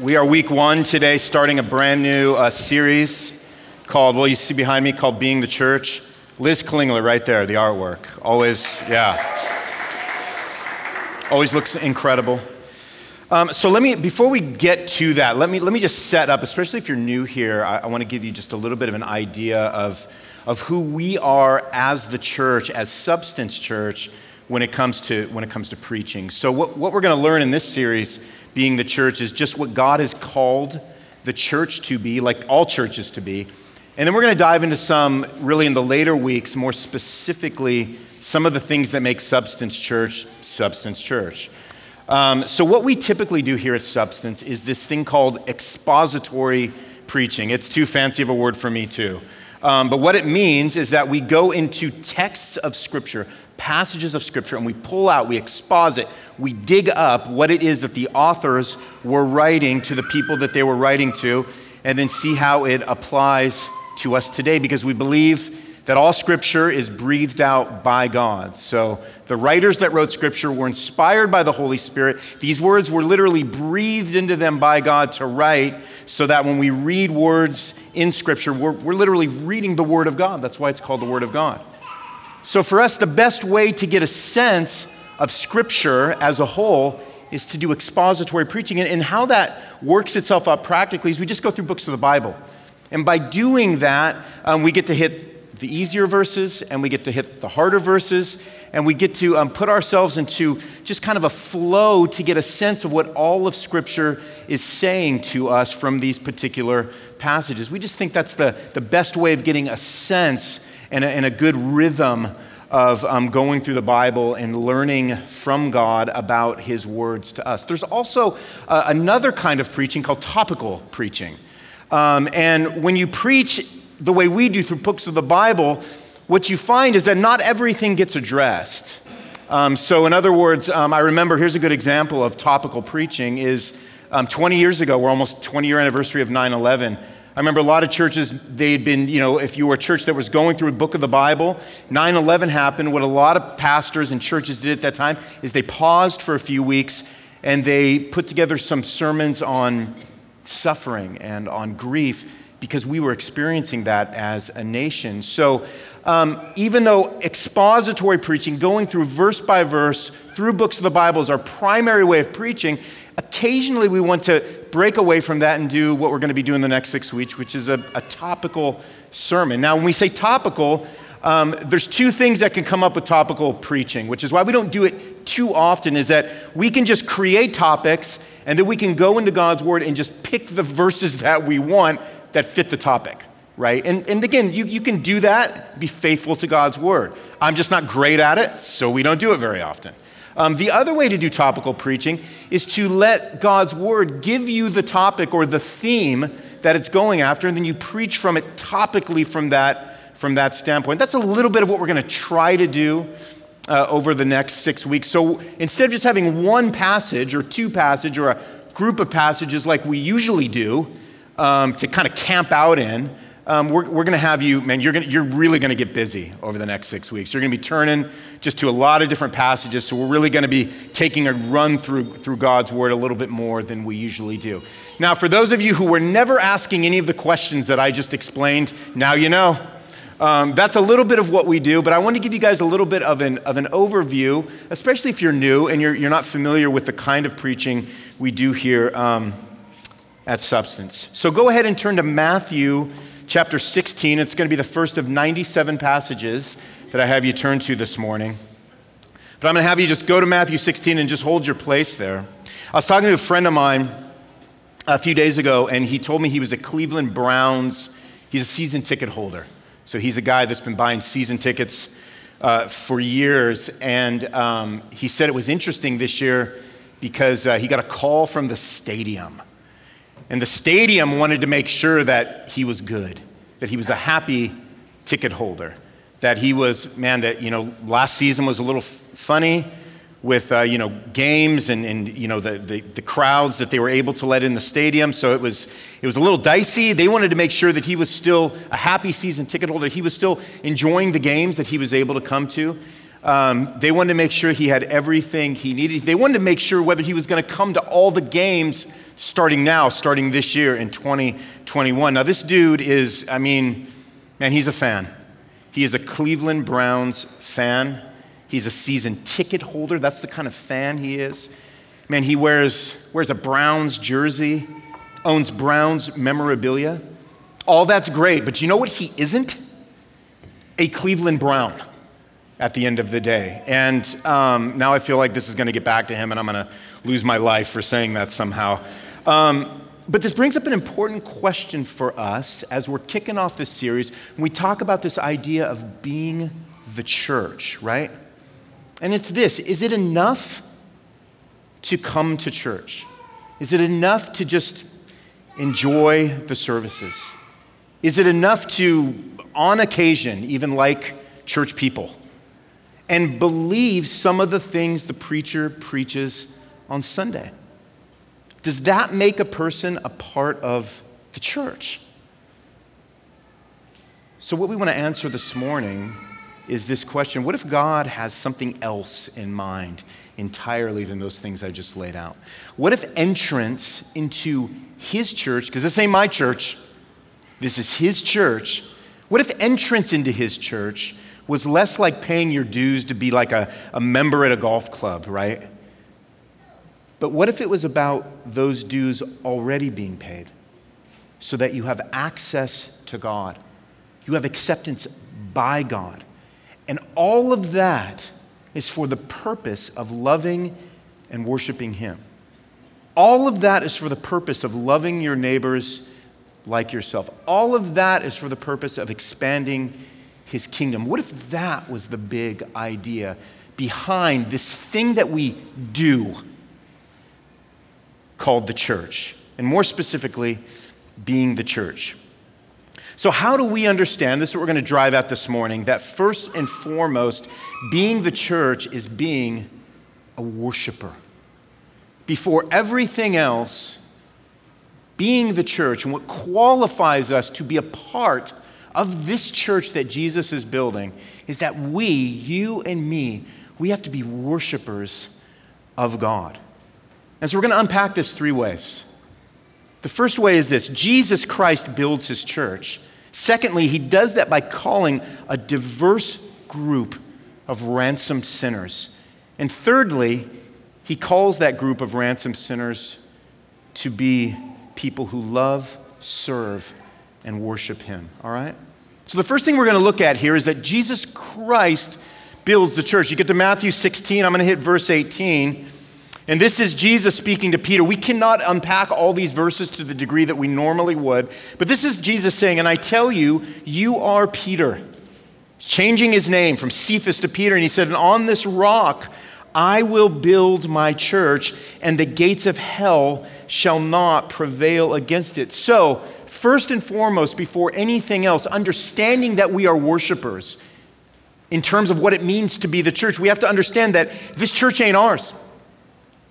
We are week one today, starting a brand new uh, series called, well, you see behind me, called Being the Church. Liz Klingler, right there, the artwork. Always, yeah. Always looks incredible. Um, so let me, before we get to that, let me, let me just set up, especially if you're new here, I, I want to give you just a little bit of an idea of, of who we are as the church, as Substance Church, when it comes to, when it comes to preaching. So what, what we're going to learn in this series being the church is just what God has called the church to be, like all churches to be. And then we're going to dive into some, really in the later weeks, more specifically, some of the things that make Substance Church Substance Church. Um, so, what we typically do here at Substance is this thing called expository preaching. It's too fancy of a word for me, too. Um, but what it means is that we go into texts of Scripture, passages of Scripture, and we pull out, we exposit, we dig up what it is that the authors were writing to the people that they were writing to, and then see how it applies to us today because we believe that all scripture is breathed out by God. So the writers that wrote scripture were inspired by the Holy Spirit. These words were literally breathed into them by God to write so that when we read words in scripture, we're, we're literally reading the word of God. That's why it's called the word of God. So for us, the best way to get a sense of Scripture as a whole is to do expository preaching. And, how that works itself out practically is we just go through books of the Bible. And by doing that, um, we get to hit the easier verses and we get to hit the harder verses and we get to um, put ourselves into just kind of a flow to get a sense of what all of Scripture is saying to us from these particular passages. We just think that's the, the best way of getting a sense and a, and a good rhythm of um, going through the Bible and learning from God about His words to us. There's also uh, another kind of preaching called topical preaching. Um, and when you preach the way we do through books of the Bible, what you find is that not everything gets addressed. Um, so, in other words, um, I remember here's a good example of topical preaching is um, 20 years ago, we're almost 20 year anniversary of 9 11. I remember a lot of churches, they'd been, you know, if you were a church that was going through a book of the Bible, 9 11 happened. What a lot of pastors and churches did at that time is they paused for a few weeks and they put together some sermons on suffering and on grief because we were experiencing that as a nation. So, um, even though expository preaching, going through verse by verse through books of the Bible, is our primary way of preaching, occasionally we want to break away from that and do what we're going to be doing the next six weeks, which is a, a topical sermon. Now, when we say topical, um, there's two things that can come up with topical preaching, which is why we don't do it too often, is that we can just create topics and then we can go into God's word and just pick the verses that we want that fit the topic, right? And, and again, you, you can do that, be faithful to God's word. I'm just not great at it, so we don't do it very often. Um, the other way to do topical preaching is to let God's word give you the topic or the theme that it's going after, and then you preach from it topically from that, from that standpoint. That's a little bit of what we're going to try to do uh, over the next six weeks. So instead of just having one passage or two passage or a group of passages like we usually do um, to kind of camp out in, um, we're, we're going to have you, man, you're, gonna, you're really going to get busy over the next six weeks. You're going to be turning just to a lot of different passages. So we're really going to be taking a run through, through God's word a little bit more than we usually do. Now, for those of you who were never asking any of the questions that I just explained, now you know. Um, that's a little bit of what we do, but I want to give you guys a little bit of an, of an overview, especially if you're new and you're, you're not familiar with the kind of preaching we do here um, at Substance. So go ahead and turn to Matthew chapter 16. It's going to be the first of 97 passages that I have you turn to this morning. But I'm going to have you just go to Matthew 16 and just hold your place there. I was talking to a friend of mine a few days ago, and he told me he was a Cleveland Browns, he's a season ticket holder. So he's a guy that's been buying season tickets uh, for years. And um, he said it was interesting this year because uh, he got a call from the stadium and the stadium wanted to make sure that he was good, that he was a happy ticket holder, that he was, man, that, you know, last season was a little f- funny with, uh, you know, games and, and you know, the, the, the, crowds that they were able to let in the stadium. So it was, it was a little dicey. They wanted to make sure that he was still a happy season ticket holder. He was still enjoying the games that he was able to come to. Um, they wanted to make sure he had everything he needed. They wanted to make sure whether he was going to come to all the games starting now, starting this year in 2021. Now, this dude is, I mean, man, he's a fan. He is a Cleveland Browns fan. He's a season ticket holder. That's the kind of fan he is. Man, he wears, wears a Browns jersey, owns Browns memorabilia. All that's great, but you know what he isn't? A Cleveland Brown at the end of the day. And um, now I feel like this is going to get back to him, and I'm going to lose my life for saying that somehow. Um, but this brings up an important question for us as we're kicking off this series we talk about this idea of being the church, right? And it's this is it enough to come to church? Is it enough to just enjoy the services? Is it enough to, on occasion, even like church people, and believe some of the things the preacher preaches on Sunday? Does that make a person a part of the church? So, what we want to answer this morning is this question What if God has something else in mind entirely than those things I just laid out? What if entrance into His church, because this ain't my church, this is His church. What if entrance into His church was less like paying your dues to be like a, a member at a golf club, right? But what if it was about those dues already being paid so that you have access to God? You have acceptance by God. And all of that is for the purpose of loving and worshiping Him. All of that is for the purpose of loving your neighbors like yourself. All of that is for the purpose of expanding His kingdom. What if that was the big idea behind this thing that we do? Called the church, and more specifically, being the church. So, how do we understand this? Is what we're going to drive at this morning that first and foremost, being the church is being a worshiper. Before everything else, being the church and what qualifies us to be a part of this church that Jesus is building is that we, you and me, we have to be worshipers of God. And so we're going to unpack this three ways. The first way is this Jesus Christ builds his church. Secondly, he does that by calling a diverse group of ransomed sinners. And thirdly, he calls that group of ransomed sinners to be people who love, serve, and worship him. All right? So the first thing we're going to look at here is that Jesus Christ builds the church. You get to Matthew 16, I'm going to hit verse 18. And this is Jesus speaking to Peter. We cannot unpack all these verses to the degree that we normally would, but this is Jesus saying, And I tell you, you are Peter. Changing his name from Cephas to Peter, and he said, And on this rock I will build my church, and the gates of hell shall not prevail against it. So, first and foremost, before anything else, understanding that we are worshipers in terms of what it means to be the church, we have to understand that this church ain't ours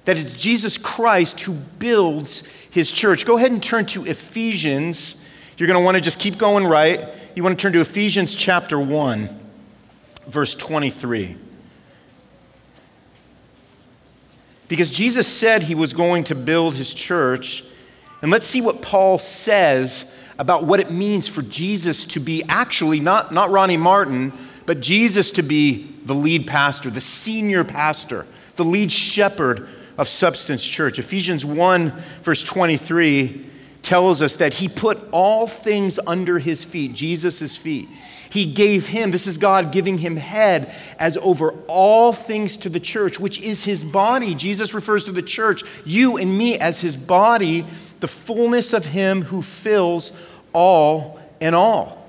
that it's Jesus Christ who builds his church. Go ahead and turn to Ephesians. You're going to want to just keep going right. You want to turn to Ephesians chapter 1, verse 23. Because Jesus said he was going to build his church. And let's see what Paul says about what it means for Jesus to be actually not, not Ronnie Martin, but Jesus to be the lead pastor, the senior pastor, the lead shepherd of Substance Church. Ephesians 1, verse 23, tells us that he put all things under his feet, Jesus' feet. He gave him, this is God giving him head as over all things to the church, which is his body. Jesus refers to the church, you and me, as his body, the fullness of him who fills all in all.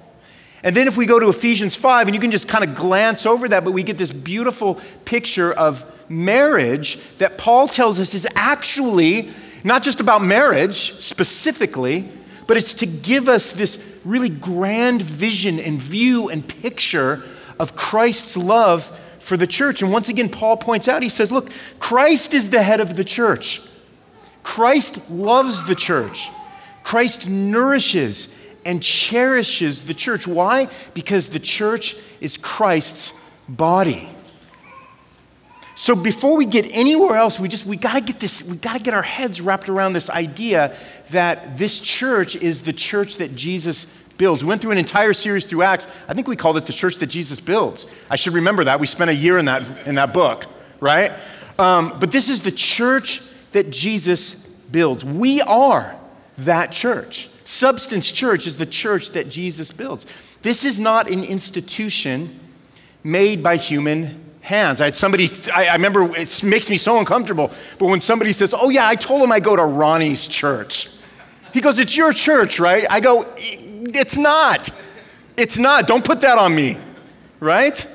And then if we go to Ephesians 5, and you can just kind of glance over that, but we get this beautiful picture of marriage that Paul tells us is actually not just about marriage specifically, but it's to give us this really grand vision and view and picture of Christ's love for the church. And once again, Paul points out, he says, Look, Christ is the head of the church. Christ loves the church. Christ nourishes and cherishes the church. Why? Because the church is Christ's body. So before we get anywhere else, we just we got to get this we got to get our heads wrapped around this idea that this church is the church that Jesus builds. We went through an entire series through Acts. I think we called it the church that Jesus builds. I should remember that. We spent a year in that in that book, right? Um, but this is the church that Jesus builds. We are that church. Substance Church is the church that Jesus builds. This is not an institution made by human hands. I had somebody, I, I, remember it makes me so uncomfortable, but when somebody says, Oh, yeah, I told him I go to Ronnie's church. He goes, It's your church, right? I go, It's not. It's not. Don't put that on me, right?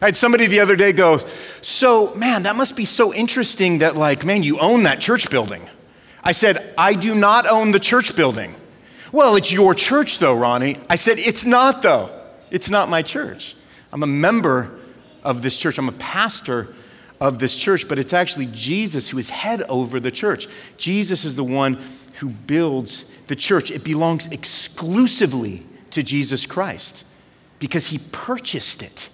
I had somebody the other day go, So, man, that must be so interesting that, like, man, you own that church building. I said, I do not own the church building. Well, it's your church, though, Ronnie. I said, It's not, though. It's not my church. I'm a member of this church. I'm a pastor of this church, but it's actually Jesus who is head over the church. Jesus is the one who builds the church. It belongs exclusively to Jesus Christ because he purchased it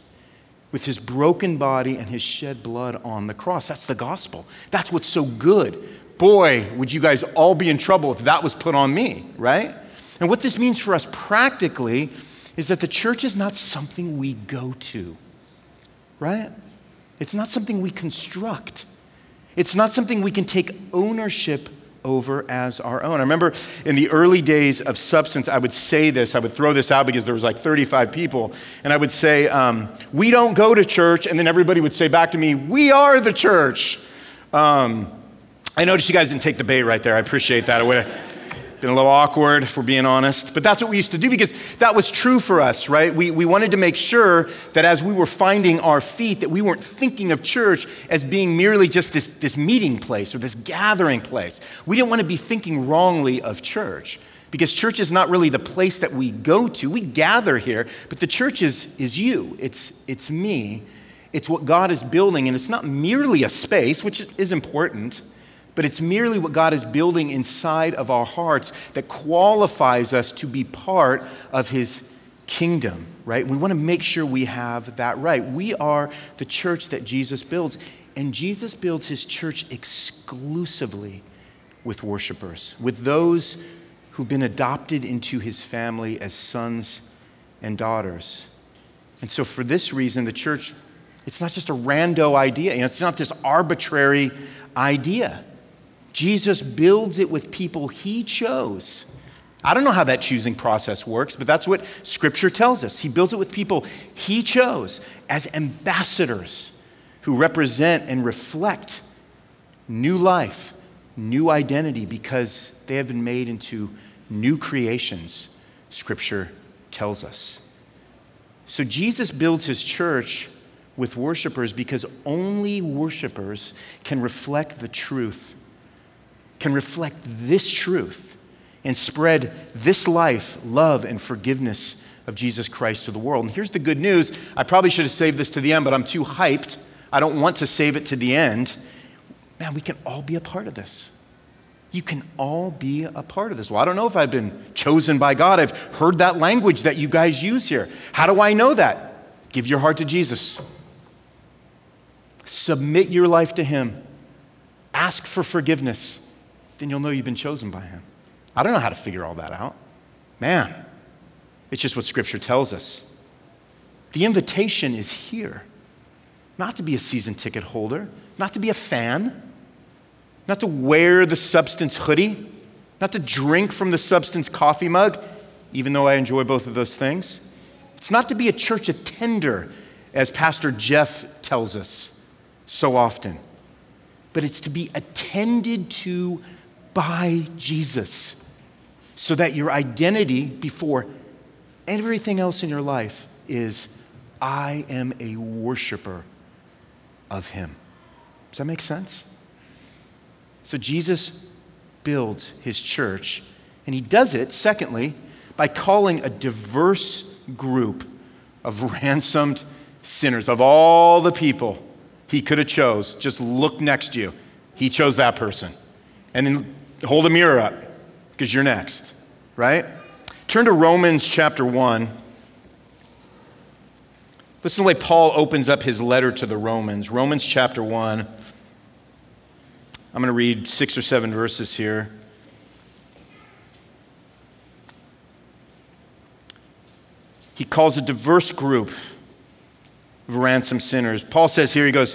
with his broken body and his shed blood on the cross. That's the gospel. That's what's so good. Boy, would you guys all be in trouble if that was put on me, right? And what this means for us practically is that the church is not something we go to right? It's not something we construct. It's not something we can take ownership over as our own. I remember in the early days of substance, I would say this, I would throw this out because there was like 35 people, and I would say, um, We don't go to church, and then everybody would say back to me, We are the church. Um, I noticed you guys didn't take the bait right there. I appreciate that. Been a little awkward, if we're being honest. But that's what we used to do because that was true for us, right? We, we wanted to make sure that as we were finding our feet, that we weren't thinking of church as being merely just this, this meeting place or this gathering place. We didn't want to be thinking wrongly of church because church is not really the place that we go to. We gather here, but the church is, is you, it's, it's me. It's what God is building, and it's not merely a space, which is important but it's merely what God is building inside of our hearts that qualifies us to be part of His kingdom, right? We want to make sure we have that right. We are the church that Jesus builds, and Jesus builds His church exclusively with worshipers, with those who've been adopted into His family as sons and daughters. And so, for this reason, the church, it's not just a rando idea. You know, it's not this arbitrary idea. Jesus builds it with people he chose. I don't know how that choosing process works, but that's what Scripture tells us. He builds it with people he chose as ambassadors who represent and reflect new life, new identity, because they have been made into new creations, Scripture tells us. So Jesus builds his church with worshipers because only worshipers can reflect the truth can reflect this truth and spread this life, love, and forgiveness of Jesus Christ to the world. And here's the good news. I probably should have saved this to the end, but I'm too hyped. I don't want to save it to the end. Man, we can all be a part of this. You can all be a part of this. Well, I don't know if I've been chosen by God. I've heard that language that you guys use here. How do I know that? Give your heart to Jesus. Submit your life to Him. Ask for forgiveness then you'll know you've been chosen by Him. I don't know how to figure all that out. Man, it's just what Scripture tells us. The invitation is here not to be a season ticket holder, not to be a fan, not to wear the substance hoodie, not to drink from the substance coffee mug, even though I enjoy both of those things. It's not to be a church attender, as Pastor Jeff tells us so often, but it's to be attended to by Jesus so that your identity before everything else in your life is I am a worshiper of Him. Does that make sense? So Jesus builds His church, and He does it, secondly, by calling a diverse group of ransomed sinners. Of all the people He could have chose, just look next to you. He chose that person. And then hold a mirror up because you're next, right? Turn to Romans chapter 1. Listen to the way Paul opens up his letter to the Romans. Romans chapter 1. I'm going to read six or seven verses here. He calls a diverse group of ransom sinners. Paul says here, he goes,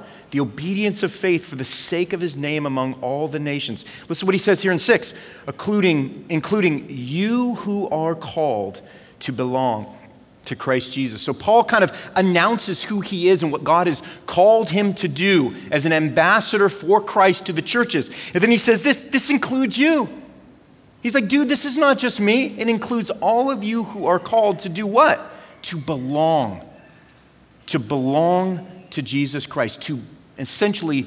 the obedience of faith for the sake of his name among all the nations. Listen to what he says here in 6, including, including you who are called to belong to Christ Jesus. So Paul kind of announces who he is and what God has called him to do as an ambassador for Christ to the churches. And then he says, This, this includes you. He's like, dude, this is not just me. It includes all of you who are called to do what? To belong. To belong to Jesus Christ, to essentially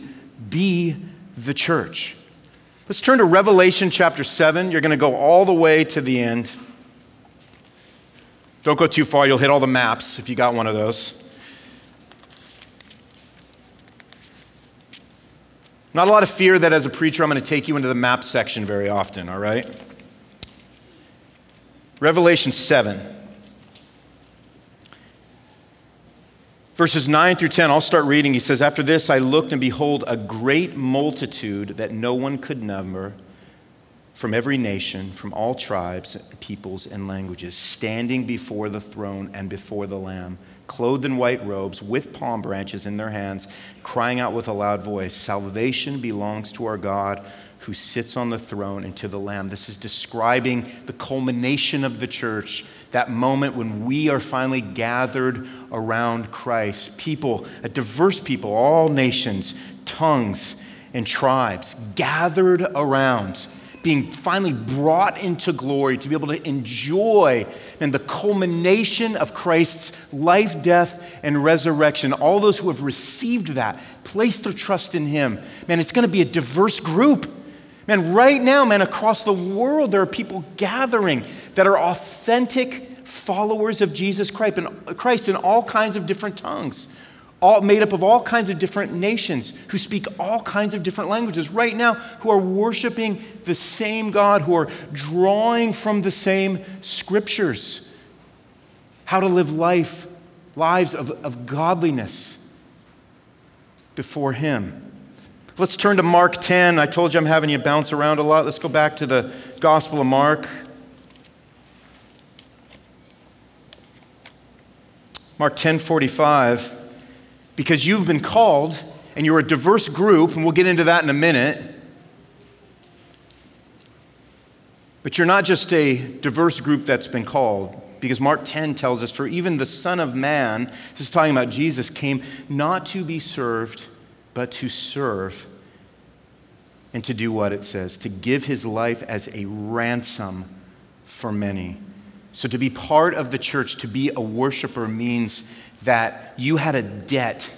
be the church. Let's turn to Revelation chapter 7. You're going to go all the way to the end. Don't go too far, you'll hit all the maps if you got one of those. Not a lot of fear that as a preacher I'm going to take you into the map section very often, all right? Revelation 7. Verses 9 through 10, I'll start reading. He says, After this I looked, and behold, a great multitude that no one could number from every nation, from all tribes, peoples, and languages, standing before the throne and before the Lamb, clothed in white robes, with palm branches in their hands, crying out with a loud voice Salvation belongs to our God who sits on the throne and to the Lamb. This is describing the culmination of the church that moment when we are finally gathered around Christ. People, a diverse people, all nations, tongues, and tribes, gathered around, being finally brought into glory to be able to enjoy and the culmination of Christ's life, death, and resurrection. All those who have received that, placed their trust in Him. Man, it's going to be a diverse group. Man, right now, man, across the world, there are people gathering that are authentic followers of Jesus Christ in all kinds of different tongues, all made up of all kinds of different nations who speak all kinds of different languages right now, who are worshiping the same God, who are drawing from the same scriptures. How to live life, lives of, of godliness before Him. Let's turn to Mark 10. I told you I'm having you bounce around a lot. Let's go back to the Gospel of Mark. Mark 10:45 because you've been called and you're a diverse group and we'll get into that in a minute. But you're not just a diverse group that's been called because Mark 10 tells us for even the son of man, this is talking about Jesus came not to be served but to serve and to do what it says, to give his life as a ransom for many. So, to be part of the church, to be a worshiper, means that you had a debt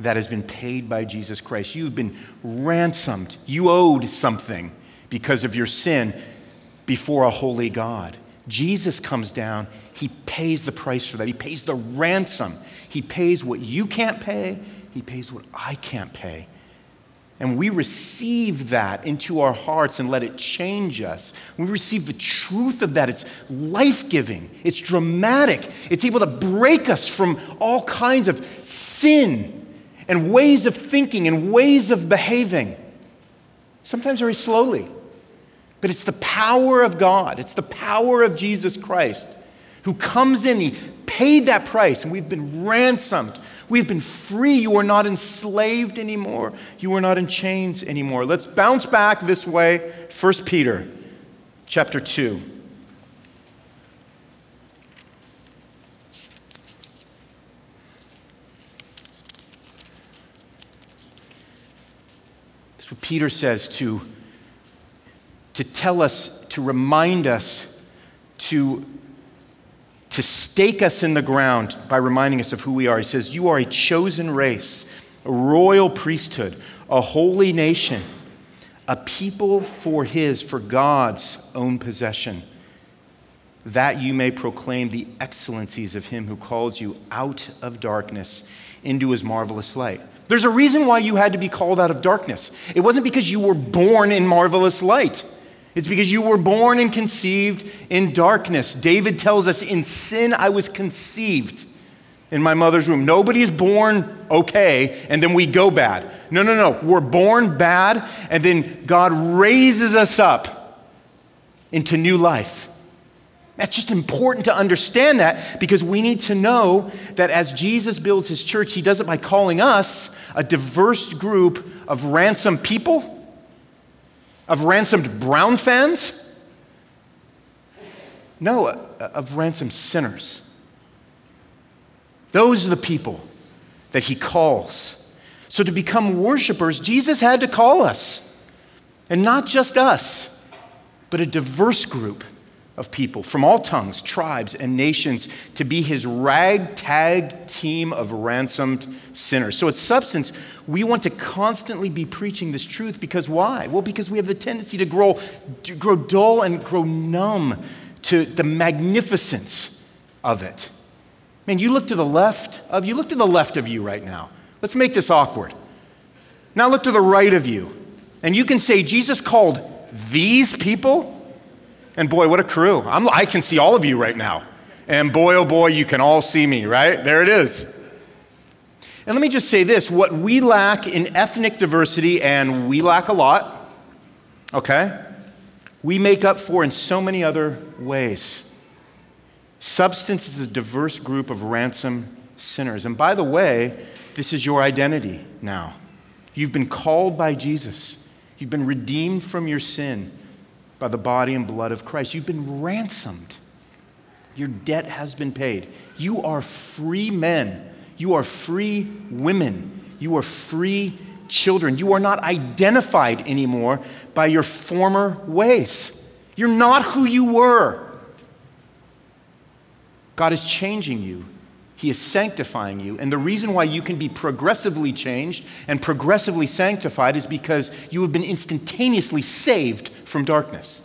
that has been paid by Jesus Christ. You've been ransomed. You owed something because of your sin before a holy God. Jesus comes down, he pays the price for that. He pays the ransom. He pays what you can't pay, he pays what I can't pay. And we receive that into our hearts and let it change us. We receive the truth of that. It's life giving, it's dramatic, it's able to break us from all kinds of sin and ways of thinking and ways of behaving. Sometimes very slowly. But it's the power of God, it's the power of Jesus Christ who comes in, He paid that price, and we've been ransomed We've been free. You are not enslaved anymore. You are not in chains anymore. Let's bounce back this way. 1 Peter chapter 2. That's what Peter says to, to tell us, to remind us, to to stake us in the ground by reminding us of who we are. He says, You are a chosen race, a royal priesthood, a holy nation, a people for his, for God's own possession, that you may proclaim the excellencies of him who calls you out of darkness into his marvelous light. There's a reason why you had to be called out of darkness. It wasn't because you were born in marvelous light. It's because you were born and conceived in darkness. David tells us, In sin I was conceived in my mother's womb. Nobody is born okay and then we go bad. No, no, no. We're born bad and then God raises us up into new life. That's just important to understand that because we need to know that as Jesus builds his church, he does it by calling us a diverse group of ransomed people, of ransomed Brown fans. No, uh, uh, of ransomed sinners. Those are the people that he calls. So to become worshipers, Jesus had to call us. And not just us, but a diverse group of people from all tongues, tribes, and nations to be his ragtag team of ransomed sinners. So, at Substance, we want to constantly be preaching this truth because why? Well, because we have the tendency to grow, to grow dull and grow numb to the magnificence of it. Man, you look to the left of you, look to the left of you right now. Let's make this awkward. Now look to the right of you. And you can say, Jesus called these people? And boy, what a crew. I'm, I can see all of you right now. And boy, oh boy, you can all see me, right? There it is. And let me just say this what we lack in ethnic diversity, and we lack a lot, okay, we make up for in so many other ways. Substance is a diverse group of ransom sinners. And by the way, this is your identity now. You've been called by Jesus, you've been redeemed from your sin by the body and blood of Christ. You've been ransomed. Your debt has been paid. You are free men. You are free women. You are free children. You are not identified anymore by your former ways. You're not who you were. God is changing you. He is sanctifying you. And the reason why you can be progressively changed and progressively sanctified is because you have been instantaneously saved from darkness.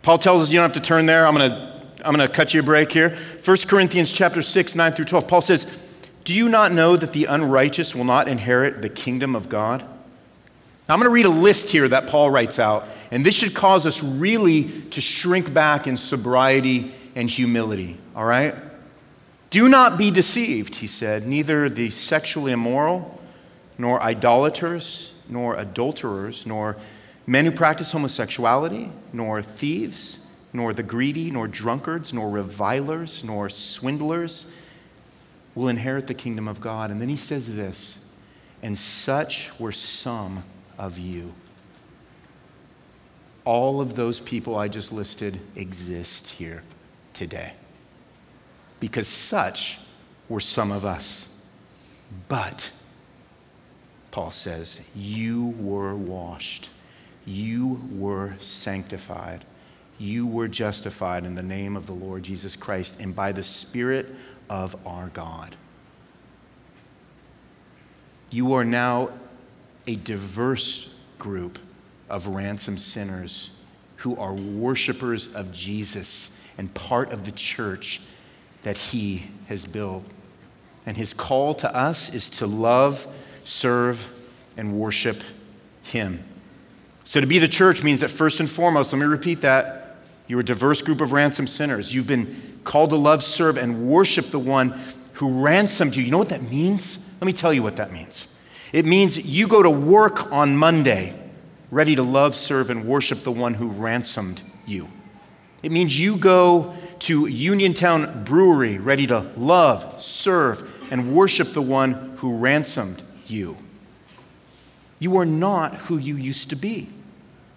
Paul tells us you don't have to turn there. I'm going to I'm going to cut you a break here. 1 Corinthians chapter 6 9 through 12. Paul says, "Do you not know that the unrighteous will not inherit the kingdom of God?" Now, I'm going to read a list here that Paul writes out, and this should cause us really to shrink back in sobriety and humility, all right? Do not be deceived, he said. Neither the sexually immoral, nor idolaters, nor adulterers, nor men who practice homosexuality, nor thieves, nor the greedy, nor drunkards, nor revilers, nor swindlers will inherit the kingdom of God. And then he says this, and such were some of you. All of those people I just listed exist here today. Because such were some of us. But, Paul says, you were washed, you were sanctified, you were justified in the name of the Lord Jesus Christ and by the Spirit of our God. You are now a diverse group of ransomed sinners who are worshipers of Jesus and part of the church that He has built. And His call to us is to love, serve, and worship Him. So to be the church means that first and foremost, let me repeat that, you're a diverse group of ransomed sinners. You've been called to love, serve, and worship the one who ransomed you. You know what that means? Let me tell you what that means. It means you go to work on Monday ready to love, serve, and worship the one who ransomed you. It means you go to Uniontown Brewery ready to love, serve, and worship the one who ransomed you. You are not who you used to be.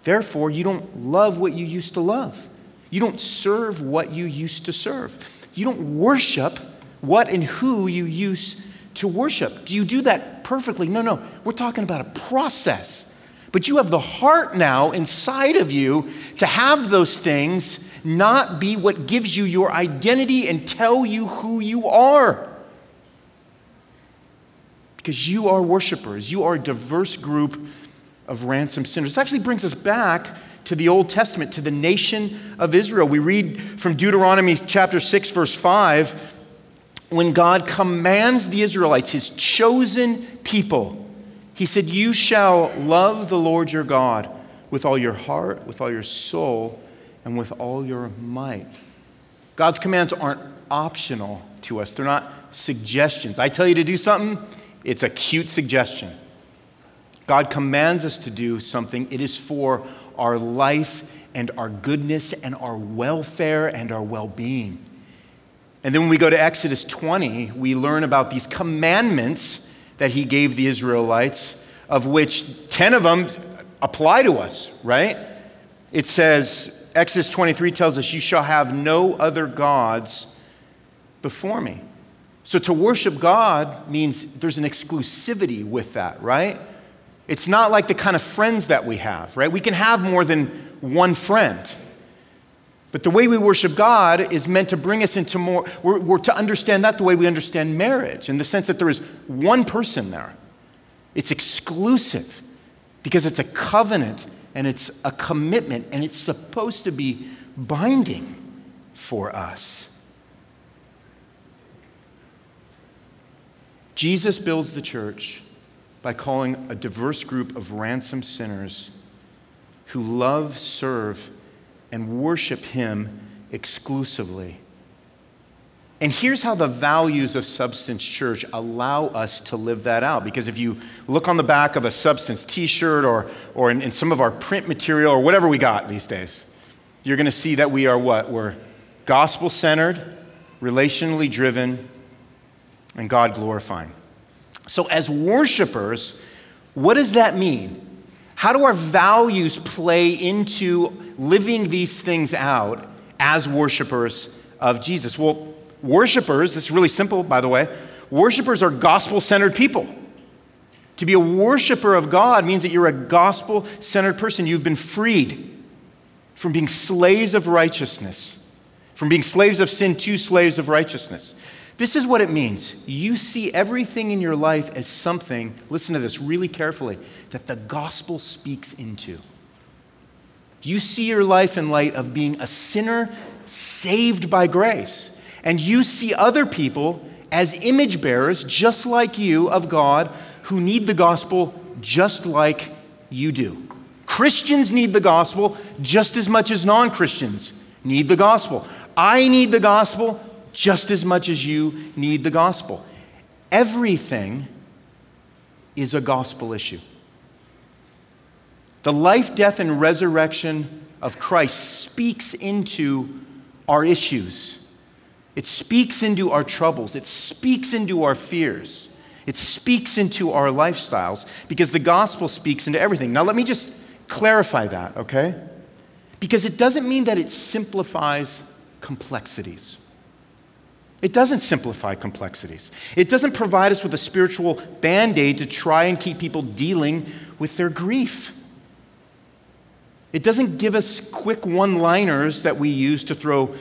Therefore, you don't love what you used to love. You don't serve what you used to serve. You don't worship what and who you used to worship. Do you do that perfectly? No, no. We're talking about a process. But you have the heart now inside of you to have those things not be what gives you your identity and tell you who you are. because you are worshipers. You are a diverse group of ransomed sinners. This actually brings us back to the Old Testament, to the nation of Israel. We read from Deuteronomy chapter 6, verse 5, when God commands the Israelites, his chosen people, he said, You shall love the Lord your God with all your heart, with all your soul, and with all your might. God's commands aren't optional to us, they're not suggestions. I tell you to do something, it's a cute suggestion. God commands us to do something, it is for our life and our goodness and our welfare and our well being. And then when we go to Exodus 20, we learn about these commandments that he gave the Israelites, of which 10 of them apply to us, right? It says, Exodus 23 tells us, You shall have no other gods before me. So to worship God means there's an exclusivity with that, right? It's not like the kind of friends that we have, right? We can have more than one friend. But the way we worship God is meant to bring us into more, we're, we're, to understand that the way we understand marriage, in the sense that there is one person there. It's exclusive because it's a covenant and it's a commitment and it's supposed to be binding for us. Jesus builds the church by calling a diverse group of ransomed sinners who love, serve, and worship Him exclusively. And here's how the values of Substance Church allow us to live that out. Because if you look on the back of a Substance t shirt or, or in, in some of our print material or whatever we got these days, you're going to see that we are what? We're gospel centered, relationally driven, and God glorifying. So, as worshipers, what does that mean? How do our values play into living these things out as worshipers of Jesus? Well, worshipers, this is really simple, by the way, worshipers are gospel centered people. To be a worshiper of God means that you're a gospel centered person. You've been freed from being slaves of righteousness, from being slaves of sin to slaves of righteousness. This is what it means. You see everything in your life as something, listen to this really carefully, that the gospel speaks into. You see your life in light of being a sinner saved by grace. And you see other people as image bearers, just like you, of God, who need the gospel just like you do. Christians need the gospel just as much as non Christians need the gospel. I need the gospel just as much as you need the gospel. Everything is a gospel issue. The life, death, and resurrection of Christ speaks into our issues. It speaks into our troubles. It speaks into our fears. It speaks into our lifestyles because the gospel speaks into everything. Now, let me just clarify that, okay? Because it doesn't mean that it simplifies complexities. It doesn't simplify complexities. It doesn't provide us with a spiritual band aid to try and keep people dealing with their grief. It doesn't give us quick one liners that we use to throw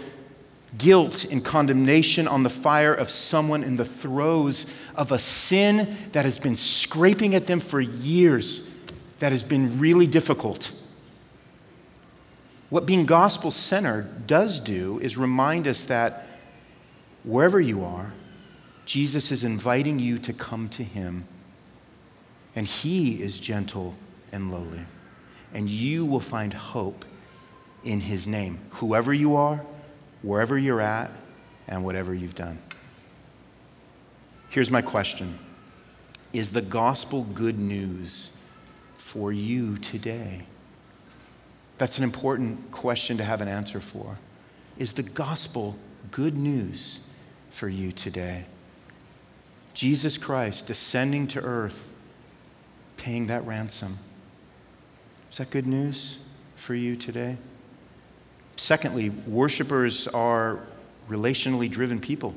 guilt and condemnation on the fire of someone in the throes of a sin that has been scraping at them for years, that has been really difficult. What being gospel centered does do is remind us that wherever you are, Jesus is inviting you to come to him. And he is gentle and lowly. And you will find hope in his name, whoever you are, wherever you're at, and whatever you've done. Here's my question Is the gospel good news for you today? That's an important question to have an answer for. Is the gospel good news for you today. Jesus Christ descending to earth, paying that ransom. Is that good news for you today? Secondly, worshipers are relationally driven people.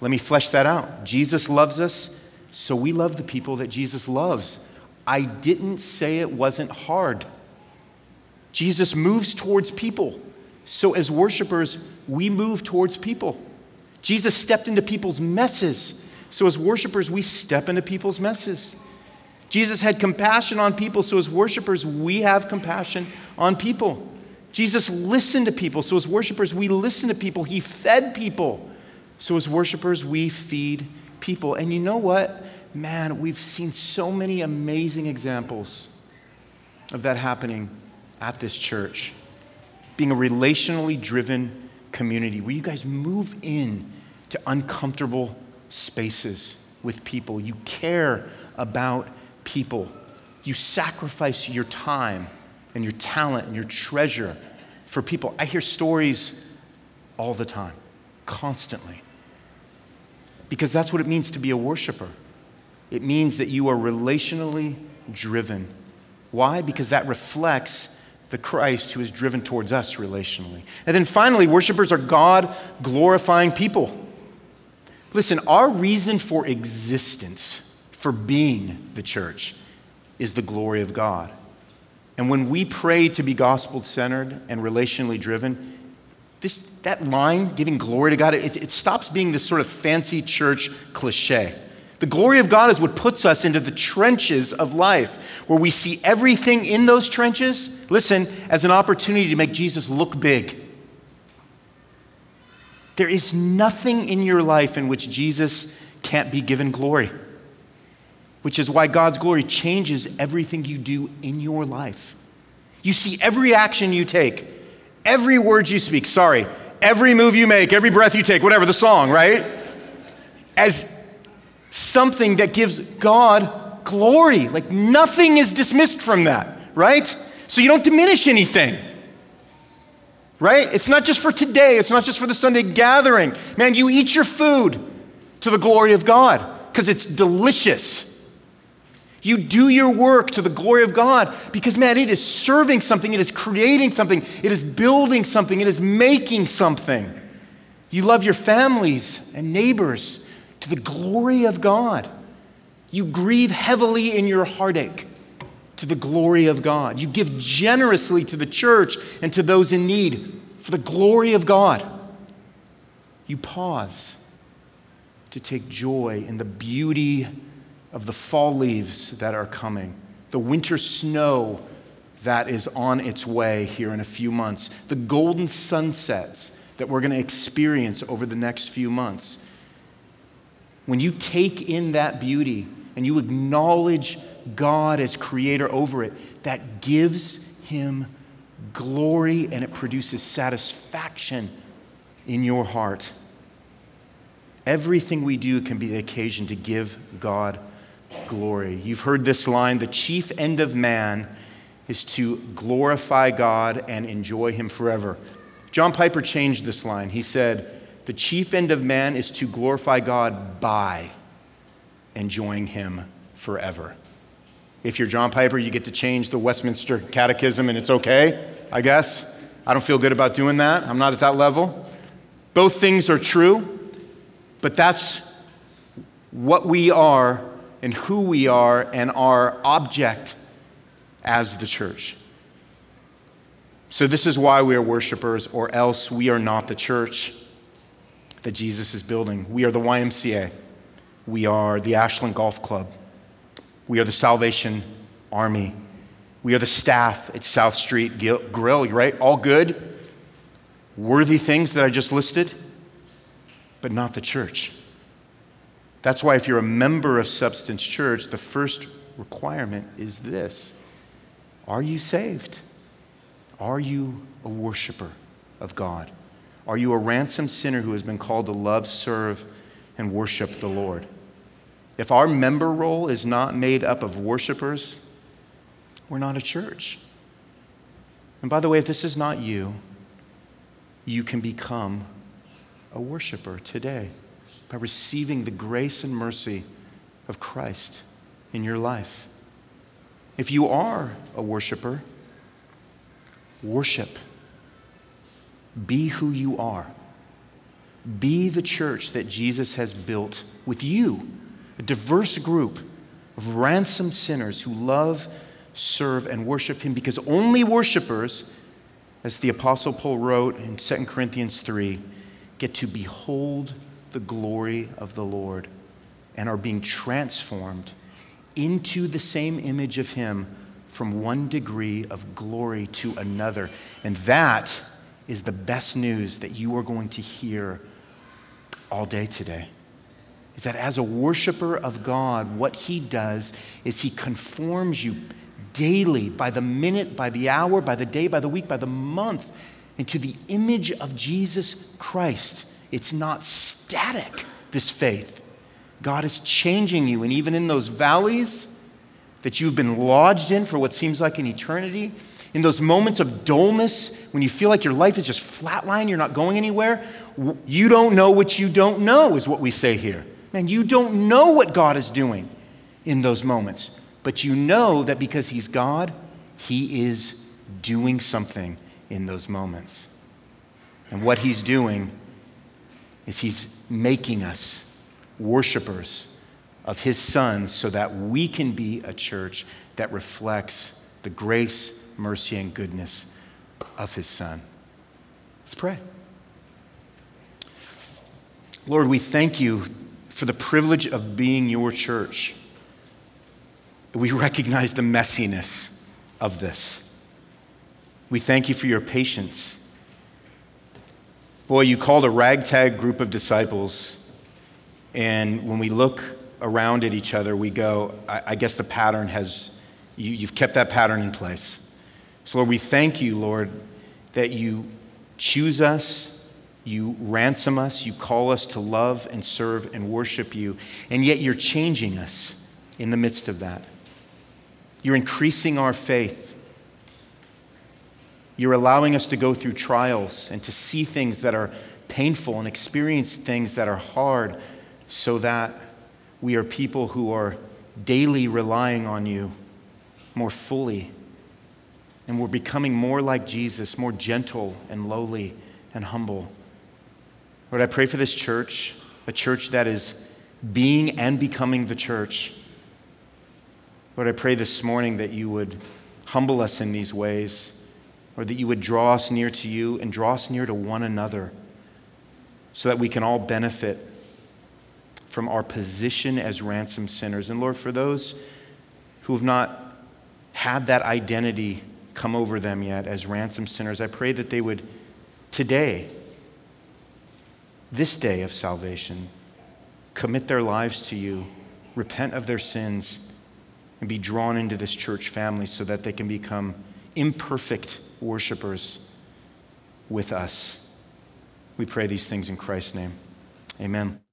Let me flesh that out. Jesus loves us, so we love the people that Jesus loves. I didn't say it wasn't hard. Jesus moves towards people. So, as worshipers, we move towards people. Jesus stepped into people's messes so as worshipers, we step into people's messes. Jesus had compassion on people, so as worshipers, we have compassion on people. Jesus listened to people, so as worshipers, we listen to people. He fed people, so as worshipers, we feed people. And you know what? Man, we've seen so many amazing examples of that happening at this church. Being a relationally driven community where you guys move in to uncomfortable spaces with people. You care about people. You sacrifice your time and your talent and your treasure for people. I hear stories all the time, constantly. Because that's what it means to be a worshiper. It means that you are relationally driven. Why? Because that reflects the Christ who is driven towards us relationally. And then finally, worshipers are God glorifying people. Listen, our reason for existence, for being the church, is the glory of God. And when we pray to be gospel centered and relationally driven, this, that line, giving glory to God, it, it stops being this sort of fancy church cliche. The glory of God is what puts us into the trenches of life, where we see everything in those trenches, listen, as an opportunity to make Jesus look big. There is nothing in your life in which Jesus can't be given glory which is why God's glory changes everything you do in your life. You see every action you take, every word you speak, sorry, every move you make, every breath you take, whatever the song, right? As something that gives God glory. Like nothing is dismissed from that, right? So you don't diminish anything. Right? It's not just for today, it's not just for the Sunday gathering. Man, you eat your food to the glory of God because it's delicious. You do your work to the glory of God because, man, it is serving something, it is creating something, it is building something, it is making something. You love your families and neighbors to the glory of God. You grieve heavily in your heartache to the glory of God. You give generously to the church and to those in need for the glory of God. You pause to take joy in the beauty of the fall leaves that are coming, the winter snow that is on its way here in a few months, the golden sunsets that we're going to experience over the next few months. When you take in that beauty and you acknowledge God as creator over it, that gives him glory and it produces satisfaction in your heart. Everything we do can be the occasion to give God glory. You've heard this line the chief end of man is to glorify God and enjoy Him forever. John Piper changed this line. He said, The chief end of man is to glorify God by enjoying Him forever. If you're John Piper, you get to change the Westminster Catechism, and it's okay, I guess. I don't feel good about doing that. I'm not at that level. Both things are true, but that's what we are and who we are and our object as the church. So, this is why we are worshipers, or else we are not the church that Jesus is building. We are the YMCA, we are the Ashland Golf Club, we are the Salvation Army, we are the staff at South Street Grill, right? All good, worthy things that I just listed, but not the church. That's why, if you're a member of Substance Church, the first requirement is this Are you saved? Are you a worshiper of God? Are you a ransomed sinner who has been called to love, serve, and worship the Lord? If our member roll is not made up of worshipers, we're not a church. And by the way, if this is not you, you can become a worshiper today by receiving the grace and mercy of Christ in your life. If you are a worshiper, worship. Be who you are. Be the church that Jesus has built with you, a diverse group of ransomed sinners who love, serve, and worship Him because only worshipers, as the Apostle Paul wrote in 2 Corinthians 3, get to behold the glory of the Lord. and are being transformed into the same image of Him from one degree of glory to another. And that is the best news that you are going to hear all day today. Is that as a worshiper of God, what He does is He conforms you daily, by the minute, by the hour, by the day, by the week, by the month, into the image of Jesus Christ. It's not static, this faith. God is changing you. And even in those valleys that you've been lodged in for what seems like an eternity, in those moments of dullness when you feel like your life is just flatline, you're not going anywhere, you don't know what you don't know, is what we say here. Man, you don't know what God is doing in those moments. But you know that because He's God, He is doing something in those moments. And what He's doing is He's making us worshipers of His Son so that we can be a church that reflects the grace, mercy, and goodness of His Son. Let's pray. Lord, we thank you for the privilege of being your church. We recognize the messiness of this. We thank you for your patience. Boy, you called a ragtag group of disciples, and when we look around at each other, we go, I, I guess the pattern has, you, you've kept that pattern in place. So, Lord, we thank you, Lord, that you choose us you ransom us, you call us to love and serve and worship you, and yet you're changing us in the midst of that. You're increasing our faith. You're allowing us to go through trials and to see things that are painful and experience things that are hard so that we are people who are daily relying on you more fully. And we're becoming more like Jesus, more gentle and lowly and humble. Lord, I pray for this church, a church that is being and becoming the church. Lord, I pray this morning that you would humble us in these ways, or that you would draw us near to you and draw us near to one another so that we can all benefit from our position as ransom sinners. And Lord, for those who have not had that identity come over them yet as ransom sinners, I pray that they would today this day of salvation, commit their lives to you, repent of their sins, and be drawn into this church family so that they can become imperfect worshipers with us. We pray these things in Christ's name. Amen.